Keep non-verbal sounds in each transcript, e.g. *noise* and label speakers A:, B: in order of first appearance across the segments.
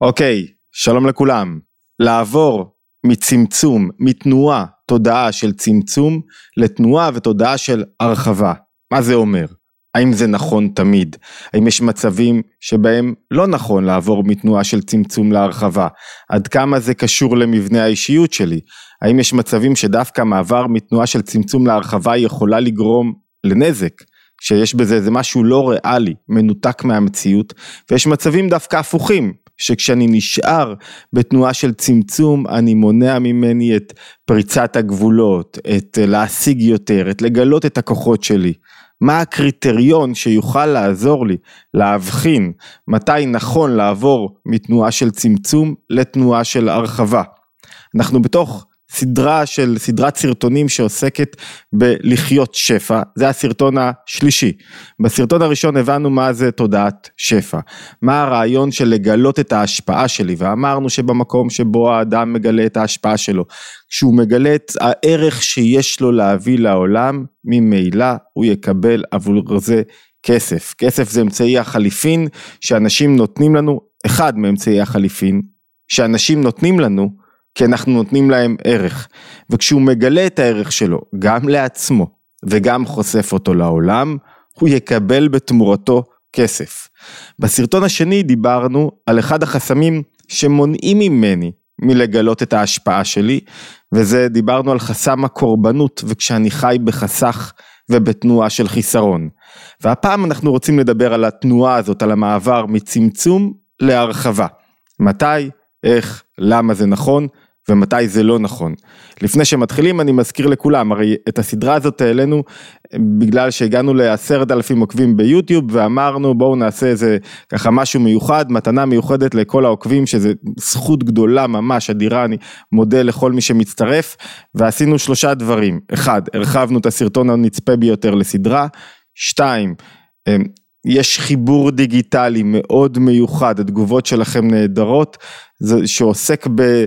A: אוקיי, שלום לכולם. לעבור מצמצום, מתנועה, תודעה של צמצום, לתנועה ותודעה של הרחבה. מה זה אומר? האם זה נכון תמיד? האם יש מצבים שבהם לא נכון לעבור מתנועה של צמצום להרחבה? עד כמה זה קשור למבנה האישיות שלי? האם יש מצבים שדווקא מעבר מתנועה של צמצום להרחבה יכולה לגרום לנזק? שיש בזה איזה משהו לא ריאלי, מנותק מהמציאות, ויש מצבים דווקא הפוכים, שכשאני נשאר בתנועה של צמצום, אני מונע ממני את פריצת הגבולות, את להשיג יותר, את לגלות את הכוחות שלי. מה הקריטריון שיוכל לעזור לי להבחין מתי נכון לעבור מתנועה של צמצום לתנועה של הרחבה. אנחנו בתוך סדרה של סדרת סרטונים שעוסקת בלחיות שפע, זה הסרטון השלישי. בסרטון הראשון הבנו מה זה תודעת שפע, מה הרעיון של לגלות את ההשפעה שלי, ואמרנו שבמקום שבו האדם מגלה את ההשפעה שלו, כשהוא מגלה את הערך שיש לו להביא לעולם, ממילא הוא יקבל עבור זה כסף. כסף זה אמצעי החליפין שאנשים נותנים לנו, אחד מאמצעי החליפין, שאנשים נותנים לנו, כי אנחנו נותנים להם ערך. וכשהוא מגלה את הערך שלו, גם לעצמו וגם חושף אותו לעולם, הוא יקבל בתמורתו כסף. בסרטון השני דיברנו על אחד החסמים שמונעים ממני מלגלות את ההשפעה שלי, וזה דיברנו על חסם הקורבנות, וכשאני חי בחסך ובתנועה של חיסרון. והפעם אנחנו רוצים לדבר על התנועה הזאת, על המעבר מצמצום להרחבה. מתי, איך, למה זה נכון, ומתי זה לא נכון. לפני שמתחילים אני מזכיר לכולם, הרי את הסדרה הזאת העלינו בגלל שהגענו לעשרת אלפים עוקבים ביוטיוב ואמרנו בואו נעשה איזה ככה משהו מיוחד, מתנה מיוחדת לכל העוקבים שזה זכות גדולה ממש אדירה, אני מודה לכל מי שמצטרף ועשינו שלושה דברים, אחד, הרחבנו את הסרטון הנצפה ביותר לסדרה, שתיים, אמ, יש חיבור דיגיטלי מאוד מיוחד, התגובות שלכם נהדרות, שעוסק ב...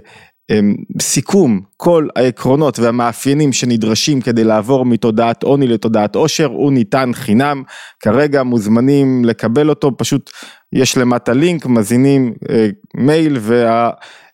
A: אמ, סיכום כל העקרונות והמאפיינים שנדרשים כדי לעבור מתודעת עוני לתודעת עושר הוא ניתן חינם. כרגע מוזמנים לקבל אותו פשוט יש למטה לינק מזינים אה, מייל וה...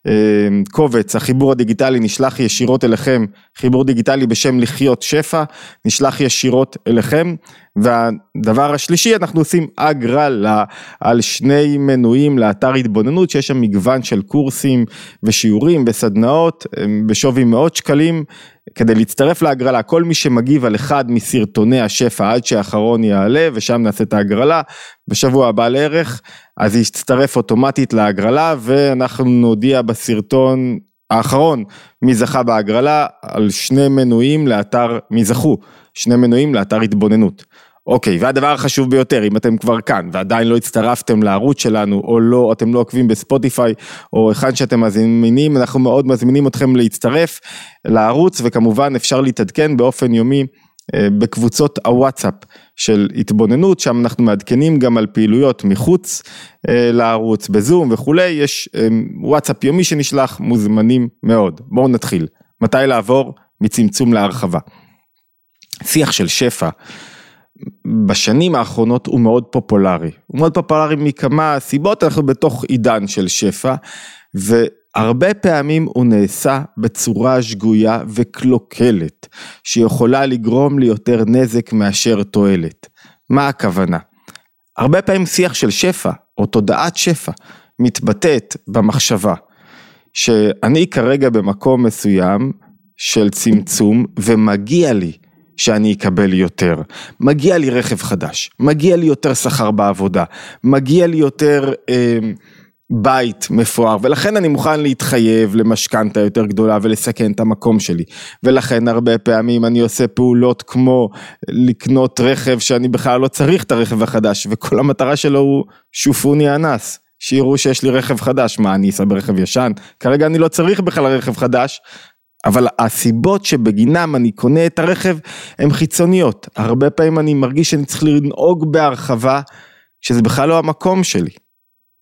A: אמ, קובץ, החיבור הדיגיטלי נשלח ישירות אליכם, חיבור דיגיטלי בשם לחיות שפע, נשלח ישירות אליכם. והדבר השלישי, אנחנו עושים הגרלה על שני מנויים לאתר התבוננות, שיש שם מגוון של קורסים ושיעורים וסדנאות בשווי מאות שקלים. כדי להצטרף להגרלה, כל מי שמגיב על אחד מסרטוני השפע עד שהאחרון יעלה ושם נעשה את ההגרלה, בשבוע הבא לערך, אז יצטרף אוטומטית להגרלה ואנחנו נודיע בסרטון האחרון מי זכה בהגרלה על שני מנויים לאתר, מי זכו, שני מנויים לאתר התבוננות. אוקיי, והדבר החשוב ביותר, אם אתם כבר כאן ועדיין לא הצטרפתם לערוץ שלנו, או לא, אתם לא עוקבים בספוטיפיי, או היכן שאתם מזמינים, אנחנו מאוד מזמינים אתכם להצטרף לערוץ, וכמובן אפשר להתעדכן באופן יומי אה, בקבוצות הוואטסאפ של התבוננות, שם אנחנו מעדכנים גם על פעילויות מחוץ אה, לערוץ, בזום וכולי, יש אה, וואטסאפ יומי שנשלח, מוזמנים מאוד. בואו נתחיל. מתי לעבור? מצמצום להרחבה. שיח של שפע. בשנים האחרונות הוא מאוד פופולרי. הוא מאוד פופולרי מכמה סיבות, אנחנו בתוך עידן של שפע, והרבה פעמים הוא נעשה בצורה שגויה וקלוקלת, שיכולה לגרום לי יותר נזק מאשר תועלת. מה הכוונה? הרבה פעמים שיח של שפע, או תודעת שפע, מתבטאת במחשבה, שאני כרגע במקום מסוים של צמצום, ומגיע לי שאני אקבל יותר. מגיע לי רכב חדש, מגיע לי יותר שכר בעבודה, מגיע לי יותר אה, בית מפואר, ולכן אני מוכן להתחייב למשכנתה יותר גדולה ולסכן את המקום שלי. ולכן הרבה פעמים אני עושה פעולות כמו לקנות רכב שאני בכלל לא צריך את הרכב החדש, וכל המטרה שלו הוא שופוני אנס. שיראו שיש לי רכב חדש, מה אני אסע ברכב ישן? כרגע אני לא צריך בכלל רכב חדש, אבל הסיבות שבגינם אני קונה את הרכב הן חיצוניות. הרבה פעמים אני מרגיש שאני צריך לנהוג בהרחבה, שזה בכלל לא המקום שלי.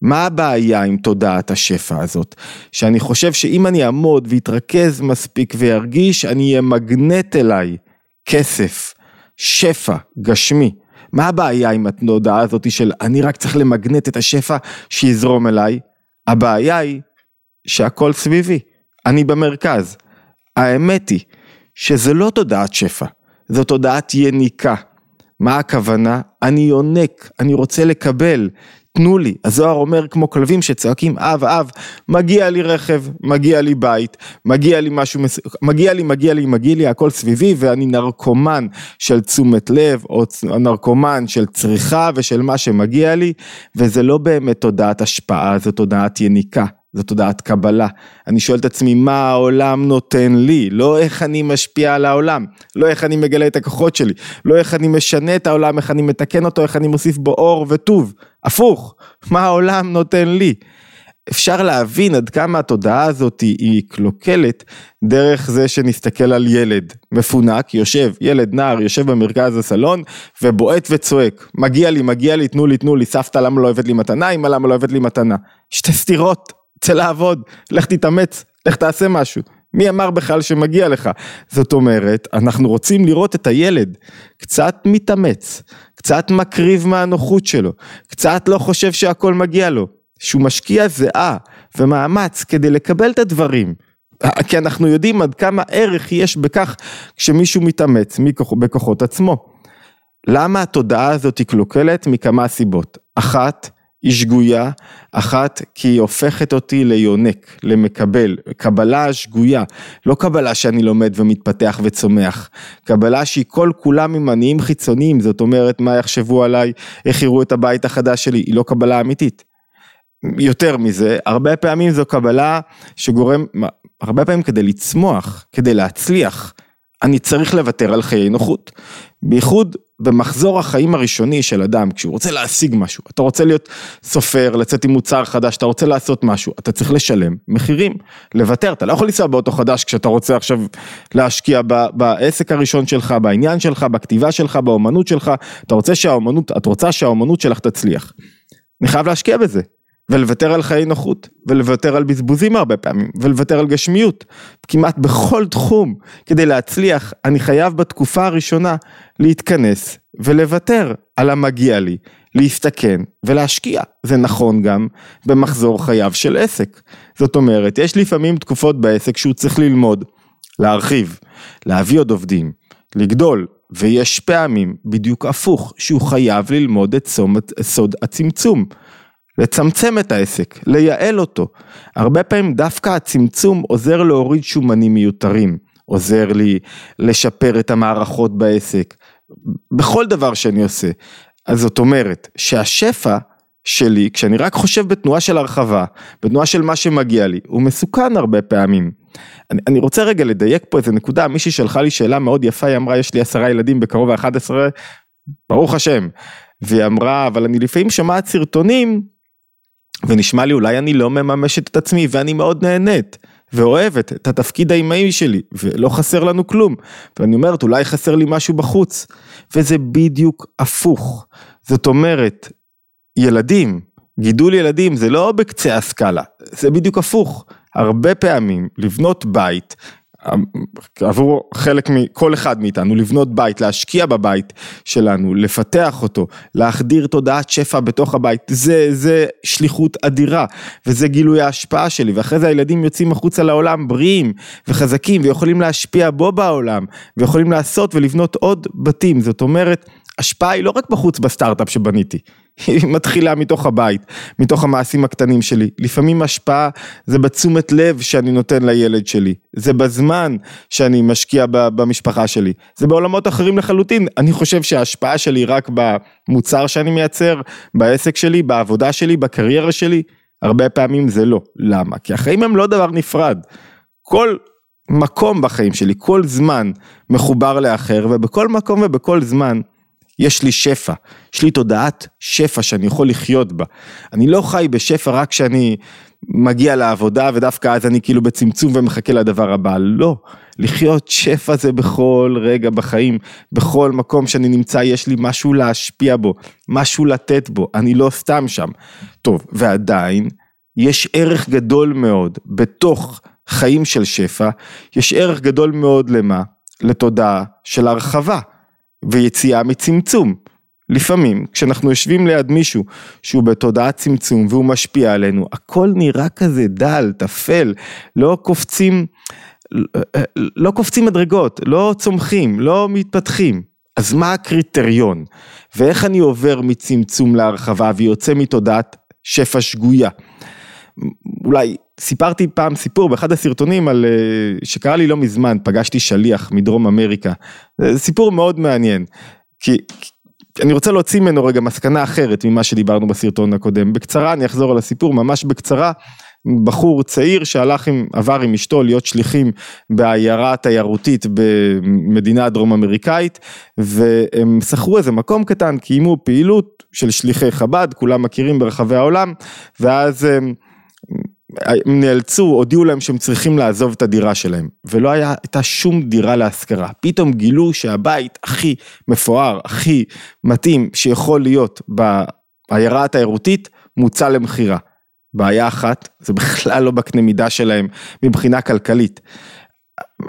A: מה הבעיה עם תודעת השפע הזאת? שאני חושב שאם אני אעמוד ואתרכז מספיק וירגיש, אני אהיה מגנט אליי כסף, שפע, גשמי. מה הבעיה עם התודעה הזאת של אני רק צריך למגנט את השפע שיזרום אליי? הבעיה היא שהכל סביבי, אני במרכז. האמת היא שזה לא תודעת שפע, זו תודעת יניקה. מה הכוונה? אני יונק, אני רוצה לקבל, תנו לי. הזוהר אומר כמו כלבים שצועקים אב אב, מגיע לי רכב, מגיע לי בית, מגיע לי משהו, מס... מגיע לי, מגיע לי, מגיע לי, הכל סביבי ואני נרקומן של תשומת לב או נרקומן של צריכה ושל מה שמגיע לי וזה לא באמת תודעת השפעה, זו תודעת יניקה. זו תודעת קבלה. אני שואל את עצמי מה העולם נותן לי, לא איך אני משפיע על העולם, לא איך אני מגלה את הכוחות שלי, לא איך אני משנה את העולם, איך אני מתקן אותו, איך אני מוסיף בו אור וטוב. הפוך, מה העולם נותן לי. אפשר להבין עד כמה התודעה הזאת היא קלוקלת דרך זה שנסתכל על ילד מפונק, יושב, ילד נער יושב במרכז הסלון ובועט וצועק, מגיע לי, מגיע לי, תנו לי, תנו לי, סבתא למה לא אוהבת לי מתנה, אמא למה לא אוהבת לי מתנה. שתי סתירות, צא לעבוד, לך תתאמץ, לך תעשה משהו. מי אמר בכלל שמגיע לך? זאת אומרת, אנחנו רוצים לראות את הילד קצת מתאמץ, קצת מקריב מהנוחות שלו, קצת לא חושב שהכל מגיע לו, שהוא משקיע זיעה ומאמץ כדי לקבל את הדברים. כי אנחנו יודעים עד כמה ערך יש בכך כשמישהו מתאמץ בכוחות עצמו. למה התודעה הזאת היא קלוקלת? מכמה סיבות. אחת, היא שגויה, אחת כי היא הופכת אותי ליונק, למקבל, קבלה שגויה, לא קבלה שאני לומד ומתפתח וצומח, קבלה שהיא כל כולה ממניעים חיצוניים, זאת אומרת מה יחשבו עליי, איך יראו את הבית החדש שלי, היא לא קבלה אמיתית. יותר מזה, הרבה פעמים זו קבלה שגורם, הרבה פעמים כדי לצמוח, כדי להצליח, אני צריך לוותר על חיי נוחות. בייחוד במחזור החיים הראשוני של אדם, כשהוא רוצה להשיג משהו, אתה רוצה להיות סופר, לצאת עם מוצר חדש, אתה רוצה לעשות משהו, אתה צריך לשלם מחירים, לוותר, אתה לא יכול לנסוע באוטו חדש כשאתה רוצה עכשיו להשקיע בעסק הראשון שלך, בעניין שלך, בכתיבה שלך, באומנות שלך, אתה רוצה שהאומנות, את רוצה שהאומנות שלך תצליח. אני חייב להשקיע בזה, ולוותר על חיי נוחות, ולוותר על בזבוזים הרבה פעמים, ולוותר על גשמיות, כמעט בכל תחום, כדי להצליח, אני חייב בתקופה הראשונה להתכנס ולוותר על המגיע לי, להסתכן ולהשקיע. זה נכון גם במחזור חייו של עסק. זאת אומרת, יש לפעמים תקופות בעסק שהוא צריך ללמוד, להרחיב, להביא עוד עובדים, לגדול, ויש פעמים בדיוק הפוך, שהוא חייב ללמוד את סוד הצמצום. לצמצם את העסק, לייעל אותו. הרבה פעמים דווקא הצמצום עוזר להוריד שומנים מיותרים, עוזר לי לשפר את המערכות בעסק, בכל דבר שאני עושה. אז זאת אומרת שהשפע שלי, כשאני רק חושב בתנועה של הרחבה, בתנועה של מה שמגיע לי, הוא מסוכן הרבה פעמים. אני, אני רוצה רגע לדייק פה איזה נקודה, מישהי שלחה לי שאלה מאוד יפה, היא אמרה יש לי עשרה ילדים בקרוב ה-11, ברוך השם. והיא אמרה, אבל אני לפעמים שומעת סרטונים ונשמע לי אולי אני לא מממשת את עצמי ואני מאוד נהנית ואוהבת את התפקיד האימהי שלי ולא חסר לנו כלום. ואני אומרת אולי חסר לי משהו בחוץ. וזה בדיוק הפוך. זאת אומרת ילדים גידול ילדים זה לא בקצה הסקאלה. זה בדיוק הפוך. הרבה פעמים לבנות בית עבור חלק מכל אחד מאיתנו לבנות בית, להשקיע בבית שלנו, לפתח אותו, להחדיר תודעת שפע בתוך הבית, זה, זה שליחות אדירה וזה גילוי ההשפעה שלי ואחרי זה הילדים יוצאים החוצה לעולם בריאים וחזקים ויכולים להשפיע בו בעולם ויכולים לעשות ולבנות עוד בתים, זאת אומרת השפעה היא לא רק בחוץ בסטארט-אפ שבניתי, היא מתחילה מתוך הבית, מתוך המעשים הקטנים שלי. לפעמים השפעה זה בתשומת לב שאני נותן לילד שלי, זה בזמן שאני משקיע במשפחה שלי, זה בעולמות אחרים לחלוטין. אני חושב שההשפעה שלי היא רק במוצר שאני מייצר, בעסק שלי, בעבודה שלי, בקריירה שלי, הרבה פעמים זה לא. למה? כי החיים הם לא דבר נפרד. כל מקום בחיים שלי, כל זמן מחובר לאחר, ובכל מקום ובכל זמן יש לי שפע, יש לי תודעת שפע שאני יכול לחיות בה. אני לא חי בשפע רק כשאני מגיע לעבודה ודווקא אז אני כאילו בצמצום ומחכה לדבר הבא, לא. לחיות שפע זה בכל רגע בחיים, בכל מקום שאני נמצא יש לי משהו להשפיע בו, משהו לתת בו, אני לא סתם שם. טוב, ועדיין יש ערך גדול מאוד בתוך חיים של שפע, יש ערך גדול מאוד למה? לתודעה של הרחבה. ויציאה מצמצום. לפעמים כשאנחנו יושבים ליד מישהו שהוא בתודעת צמצום והוא משפיע עלינו, הכל נראה כזה דל, טפל, לא קופצים, לא קופצים מדרגות, לא צומחים, לא מתפתחים. אז מה הקריטריון? ואיך אני עובר מצמצום להרחבה ויוצא מתודעת שפע שגויה? אולי סיפרתי פעם סיפור באחד הסרטונים על אה, שקרה לי לא מזמן פגשתי שליח מדרום אמריקה. סיפור מאוד מעניין. כי אני רוצה להוציא ממנו רגע מסקנה אחרת ממה שדיברנו בסרטון הקודם. בקצרה אני אחזור על הסיפור ממש בקצרה. בחור צעיר שהלך עם עבר עם אשתו להיות שליחים בעיירה התיירותית במדינה הדרום אמריקאית והם שכרו איזה מקום קטן קיימו פעילות של שליחי חב"ד כולם מכירים ברחבי העולם ואז הם הם נאלצו, הודיעו להם שהם צריכים לעזוב את הדירה שלהם, ולא היה, הייתה שום דירה להשכרה. פתאום גילו שהבית הכי מפואר, הכי מתאים שיכול להיות בעיירה התיירותית, מוצע למכירה. בעיה אחת, זה בכלל לא בקנה מידה שלהם מבחינה כלכלית.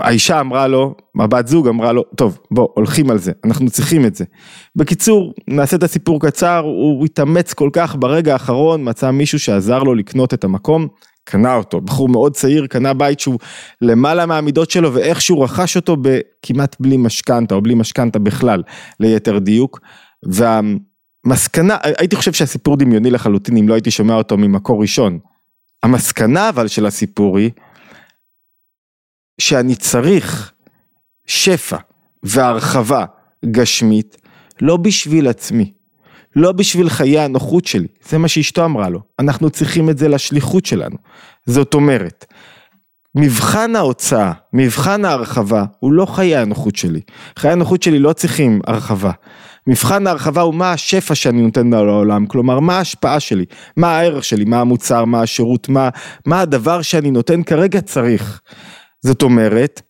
A: האישה אמרה לו, הבת זוג אמרה לו, טוב בוא הולכים על זה, אנחנו צריכים את זה. בקיצור, נעשה את הסיפור קצר, הוא התאמץ כל כך ברגע האחרון, מצא מישהו שעזר לו לקנות את המקום, קנה אותו, בחור מאוד צעיר, קנה בית שהוא למעלה מהמידות שלו ואיכשהו רכש אותו בכמעט בלי משכנתה או בלי משכנתה בכלל, ליתר דיוק. והמסקנה, הייתי חושב שהסיפור דמיוני לחלוטין אם לא הייתי שומע אותו ממקור ראשון. המסקנה אבל של הסיפור היא שאני צריך שפע והרחבה גשמית לא בשביל עצמי, לא בשביל חיי הנוחות שלי, זה מה שאשתו אמרה לו, אנחנו צריכים את זה לשליחות שלנו. זאת אומרת, מבחן ההוצאה, מבחן ההרחבה, הוא לא חיי הנוחות שלי. חיי הנוחות שלי לא צריכים הרחבה. מבחן ההרחבה הוא מה השפע שאני נותן לעולם, כלומר מה ההשפעה שלי, מה הערך שלי, מה המוצר, מה השירות, מה, מה הדבר שאני נותן כרגע צריך. זאת אומרת,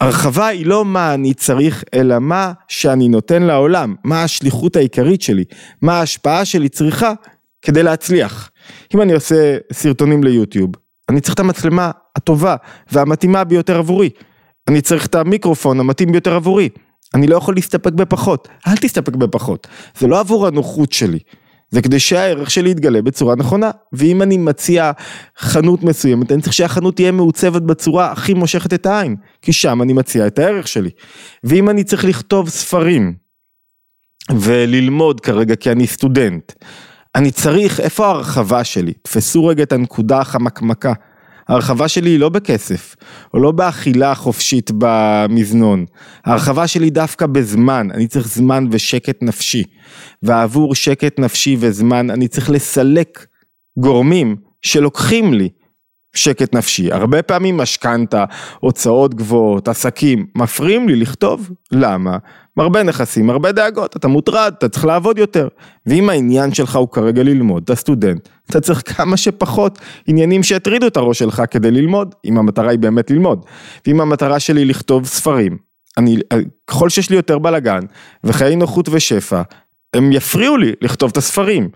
A: הרחבה היא לא מה אני צריך, אלא מה שאני נותן לעולם, מה השליחות העיקרית שלי, מה ההשפעה שלי צריכה כדי להצליח. אם אני עושה סרטונים ליוטיוב, אני צריך את המצלמה הטובה והמתאימה ביותר עבורי. אני צריך את המיקרופון המתאים ביותר עבורי. אני לא יכול להסתפק בפחות, אל תסתפק בפחות. זה לא עבור הנוחות שלי. זה כדי שהערך שלי יתגלה בצורה נכונה. ואם אני מציע חנות מסוימת, אני צריך שהחנות תהיה מעוצבת בצורה הכי מושכת את העין, כי שם אני מציע את הערך שלי. ואם אני צריך לכתוב ספרים, וללמוד כרגע כי אני סטודנט, אני צריך, איפה ההרחבה שלי? תפסו רגע את הנקודה החמקמקה. ההרחבה שלי היא לא בכסף, או לא באכילה חופשית במזנון. ההרחבה שלי דווקא בזמן, אני צריך זמן ושקט נפשי. ועבור שקט נפשי וזמן אני צריך לסלק גורמים שלוקחים לי שקט נפשי. הרבה פעמים משכנתה, הוצאות גבוהות, עסקים, מפריעים לי לכתוב. למה? הרבה נכסים, הרבה דאגות, אתה מוטרד, אתה צריך לעבוד יותר. ואם העניין שלך הוא כרגע ללמוד, אתה סטודנט, אתה צריך כמה שפחות עניינים שיטרידו את הראש שלך כדי ללמוד, אם המטרה היא באמת ללמוד. ואם המטרה שלי לכתוב ספרים, אני, ככל שיש לי יותר בלאגן, וחיי נוחות ושפע, הם יפריעו לי לכתוב את הספרים.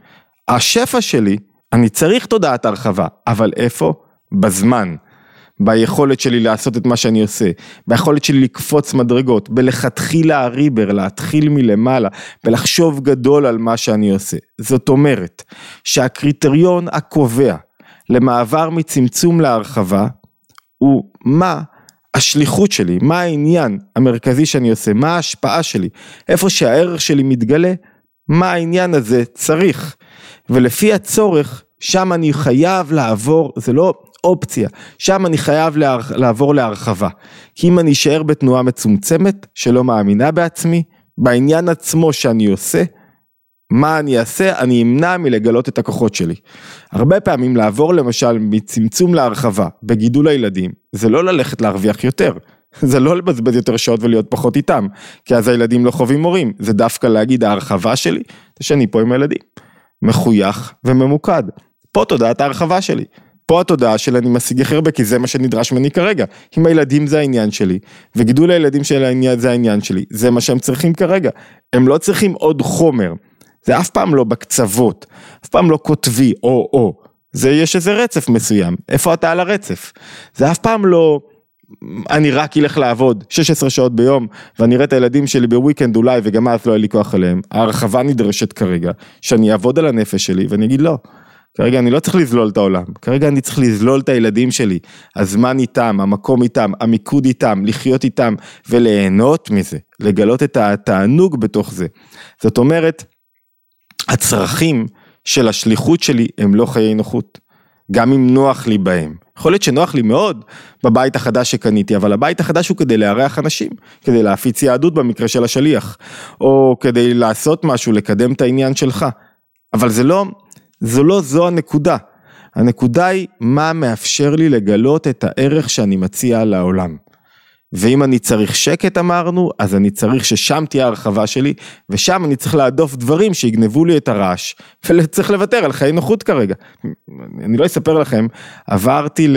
A: השפע שלי, אני צריך תודעת הרחבה, אבל איפה? בזמן. ביכולת שלי לעשות את מה שאני עושה, ביכולת שלי לקפוץ מדרגות, בלכתחילה הריבר, להתחיל מלמעלה, ולחשוב גדול על מה שאני עושה. זאת אומרת, שהקריטריון הקובע למעבר מצמצום להרחבה, הוא מה השליחות שלי, מה העניין המרכזי שאני עושה, מה ההשפעה שלי, איפה שהערך שלי מתגלה, מה העניין הזה צריך. ולפי הצורך, שם אני חייב לעבור, זה לא אופציה, שם אני חייב לה, לעבור להרחבה. כי אם אני אשאר בתנועה מצומצמת, שלא מאמינה בעצמי, בעניין עצמו שאני עושה, מה אני אעשה? אני אמנע מלגלות את הכוחות שלי. הרבה פעמים לעבור למשל מצמצום להרחבה בגידול הילדים, זה לא ללכת להרוויח יותר. *laughs* זה לא לבזבז יותר שעות ולהיות פחות איתם, כי אז הילדים לא חווים מורים, זה דווקא להגיד ההרחבה שלי, זה שאני פה עם הילדים, מחוייך וממוקד. פה תודעת ההרחבה שלי. פה התודעה של אני משיג הכי הרבה כי זה מה שנדרש ממני כרגע. אם הילדים זה העניין שלי, וגידול הילדים של העניין זה העניין שלי, זה מה שהם צריכים כרגע. הם לא צריכים עוד חומר. זה אף פעם לא בקצוות, אף פעם לא כותבי או או. זה יש איזה רצף מסוים, איפה אתה על הרצף? זה אף פעם לא אני רק אלך לעבוד 16 שעות ביום ואני אראה את הילדים שלי בוויקנד אולי וגם אז לא יהיה לי כוח עליהם, ההרחבה נדרשת כרגע, שאני אעבוד על הנפש שלי ואני אגיד לא. כרגע אני לא צריך לזלול את העולם, כרגע אני צריך לזלול את הילדים שלי, הזמן איתם, המקום איתם, המיקוד איתם, לחיות איתם וליהנות מזה, לגלות את התענוג בתוך זה. זאת אומרת, הצרכים של השליחות שלי הם לא חיי נוחות, גם אם נוח לי בהם. יכול להיות שנוח לי מאוד בבית החדש שקניתי, אבל הבית החדש הוא כדי לארח אנשים, כדי להפיץ יהדות במקרה של השליח, או כדי לעשות משהו, לקדם את העניין שלך. אבל זה לא, זו לא זו הנקודה. הנקודה היא מה מאפשר לי לגלות את הערך שאני מציע לעולם. ואם אני צריך שקט אמרנו, אז אני צריך ששם תהיה הרחבה שלי, ושם אני צריך להדוף דברים שיגנבו לי את הרעש, וצריך לוותר על חיי נוחות כרגע. אני לא אספר לכם, עברתי ל...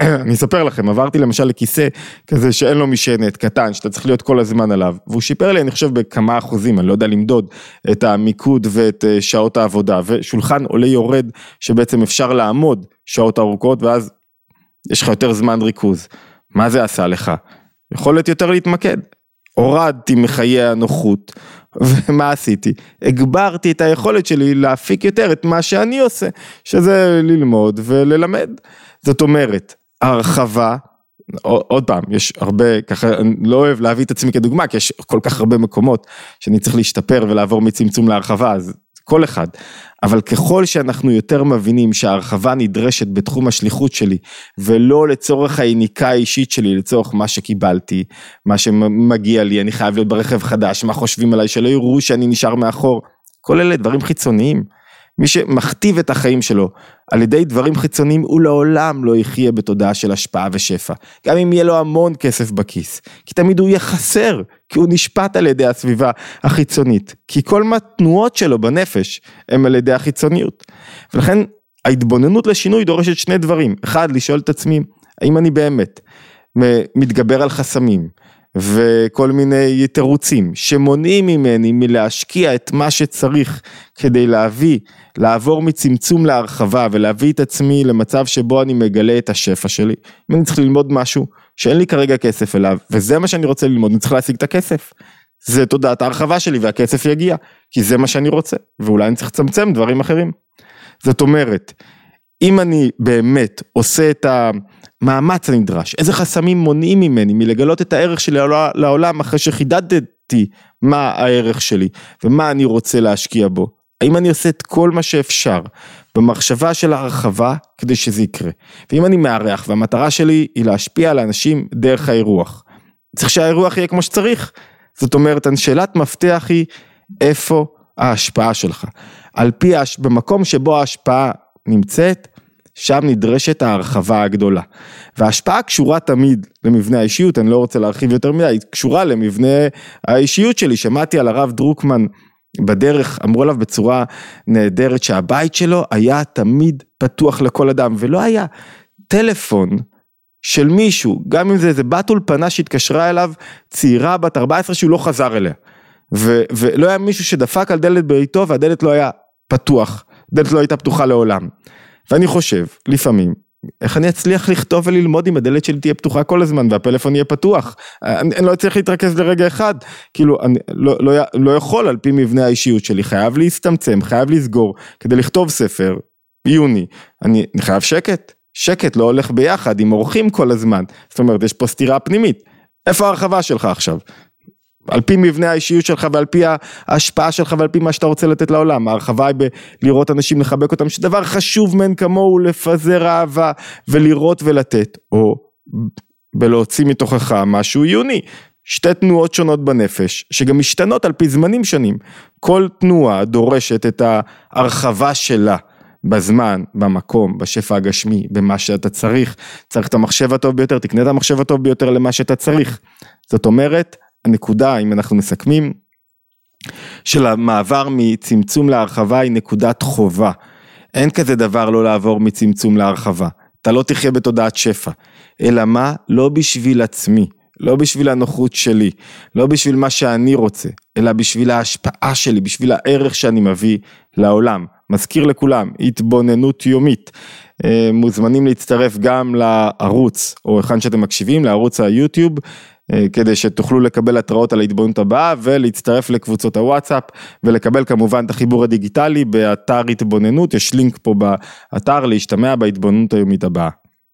A: *clears throat* אני אספר לכם, עברתי למשל לכיסא כזה שאין לו משענת, קטן, שאתה צריך להיות כל הזמן עליו, והוא שיפר לי, אני חושב, בכמה אחוזים, אני לא יודע למדוד את המיקוד ואת אה, שעות העבודה, ושולחן עולה יורד, שבעצם אפשר לעמוד שעות ארוכות, ואז יש לך יותר זמן ריכוז. מה זה עשה לך? יכולת יותר להתמקד. הורדתי מחיי הנוחות, ומה עשיתי? הגברתי את היכולת שלי להפיק יותר את מה שאני עושה, שזה ללמוד וללמד. זאת אומרת, הרחבה, עוד פעם, יש הרבה, ככה, אני לא אוהב להביא את עצמי כדוגמה, כי יש כל כך הרבה מקומות שאני צריך להשתפר ולעבור מצמצום להרחבה, אז כל אחד, אבל ככל שאנחנו יותר מבינים שההרחבה נדרשת בתחום השליחות שלי, ולא לצורך היניקה האישית שלי, לצורך מה שקיבלתי, מה שמגיע לי, אני חייב להיות ברכב חדש, מה חושבים עליי, שלא יראו שאני נשאר מאחור, כל אלה דברים חיצוניים. מי שמכתיב את החיים שלו על ידי דברים חיצוניים, הוא לעולם לא יחיה בתודעה של השפעה ושפע. גם אם יהיה לו המון כסף בכיס. כי תמיד הוא יהיה חסר, כי הוא נשפט על ידי הסביבה החיצונית. כי כל מהתנועות שלו בנפש הם על ידי החיצוניות. ולכן ההתבוננות לשינוי דורשת שני דברים. אחד, לשאול את עצמי, האם אני באמת מתגבר על חסמים? וכל מיני תירוצים שמונעים ממני מלהשקיע את מה שצריך כדי להביא, לעבור מצמצום להרחבה ולהביא את עצמי למצב שבו אני מגלה את השפע שלי. אם אני צריך ללמוד משהו שאין לי כרגע כסף אליו, וזה מה שאני רוצה ללמוד, אני צריך להשיג את הכסף. זה תודעת ההרחבה שלי והכסף יגיע, כי זה מה שאני רוצה, ואולי אני צריך לצמצם דברים אחרים. זאת אומרת, אם אני באמת עושה את המאמץ הנדרש, איזה חסמים מונעים ממני מלגלות את הערך שלי לעולם אחרי שחידדתי מה הערך שלי ומה אני רוצה להשקיע בו. האם אני עושה את כל מה שאפשר במחשבה של הרחבה כדי שזה יקרה. ואם אני מארח והמטרה שלי היא להשפיע על האנשים דרך האירוח. צריך שהאירוח יהיה כמו שצריך. זאת אומרת, שאלת מפתח היא איפה ההשפעה שלך. על פי, במקום שבו ההשפעה נמצאת, שם נדרשת ההרחבה הגדולה. וההשפעה קשורה תמיד למבנה האישיות, אני לא רוצה להרחיב יותר מדי, היא קשורה למבנה האישיות שלי. שמעתי על הרב דרוקמן בדרך, אמרו עליו בצורה נהדרת שהבית שלו היה תמיד פתוח לכל אדם, ולא היה טלפון של מישהו, גם אם זה איזה בת אולפנה שהתקשרה אליו, צעירה בת 14 שהוא לא חזר אליה. ו- ולא היה מישהו שדפק על דלת ביתו והדלת לא היה פתוח, דלת לא הייתה פתוחה לעולם. ואני חושב, לפעמים, איך אני אצליח לכתוב וללמוד אם הדלת שלי תהיה פתוחה כל הזמן והפלאפון יהיה פתוח? אני, אני לא אצליח להתרכז לרגע אחד, כאילו אני לא, לא, לא יכול על פי מבנה האישיות שלי, חייב להצטמצם, חייב לסגור, כדי לכתוב ספר, יוני, אני, אני חייב שקט, שקט לא הולך ביחד עם אורחים כל הזמן, זאת אומרת יש פה סתירה פנימית, איפה ההרחבה שלך עכשיו? על פי מבנה האישיות שלך ועל פי ההשפעה שלך ועל פי מה שאתה רוצה לתת לעולם. ההרחבה היא בלראות אנשים, לחבק אותם, שדבר חשוב מאין כמוהו לפזר אהבה ולראות ולתת, או בלהוציא מתוכך משהו עיוני. שתי תנועות שונות בנפש, שגם משתנות על פי זמנים שונים. כל תנועה דורשת את ההרחבה שלה. בזמן, במקום, בשפע הגשמי, במה שאתה צריך. צריך את המחשב הטוב ביותר, תקנה את המחשב הטוב ביותר למה שאתה צריך. זאת אומרת, הנקודה, אם אנחנו מסכמים, של המעבר מצמצום להרחבה היא נקודת חובה. אין כזה דבר לא לעבור מצמצום להרחבה. אתה לא תחיה בתודעת שפע. אלא מה? לא בשביל עצמי. לא בשביל הנוחות שלי, לא בשביל מה שאני רוצה, אלא בשביל ההשפעה שלי, בשביל הערך שאני מביא לעולם. מזכיר לכולם, התבוננות יומית. מוזמנים להצטרף גם לערוץ, או היכן שאתם מקשיבים, לערוץ היוטיוב. כדי שתוכלו לקבל התראות על ההתבוננות הבאה ולהצטרף לקבוצות הוואטסאפ ולקבל כמובן את החיבור הדיגיטלי באתר התבוננות, יש לינק פה באתר להשתמע בהתבוננות היומית הבאה.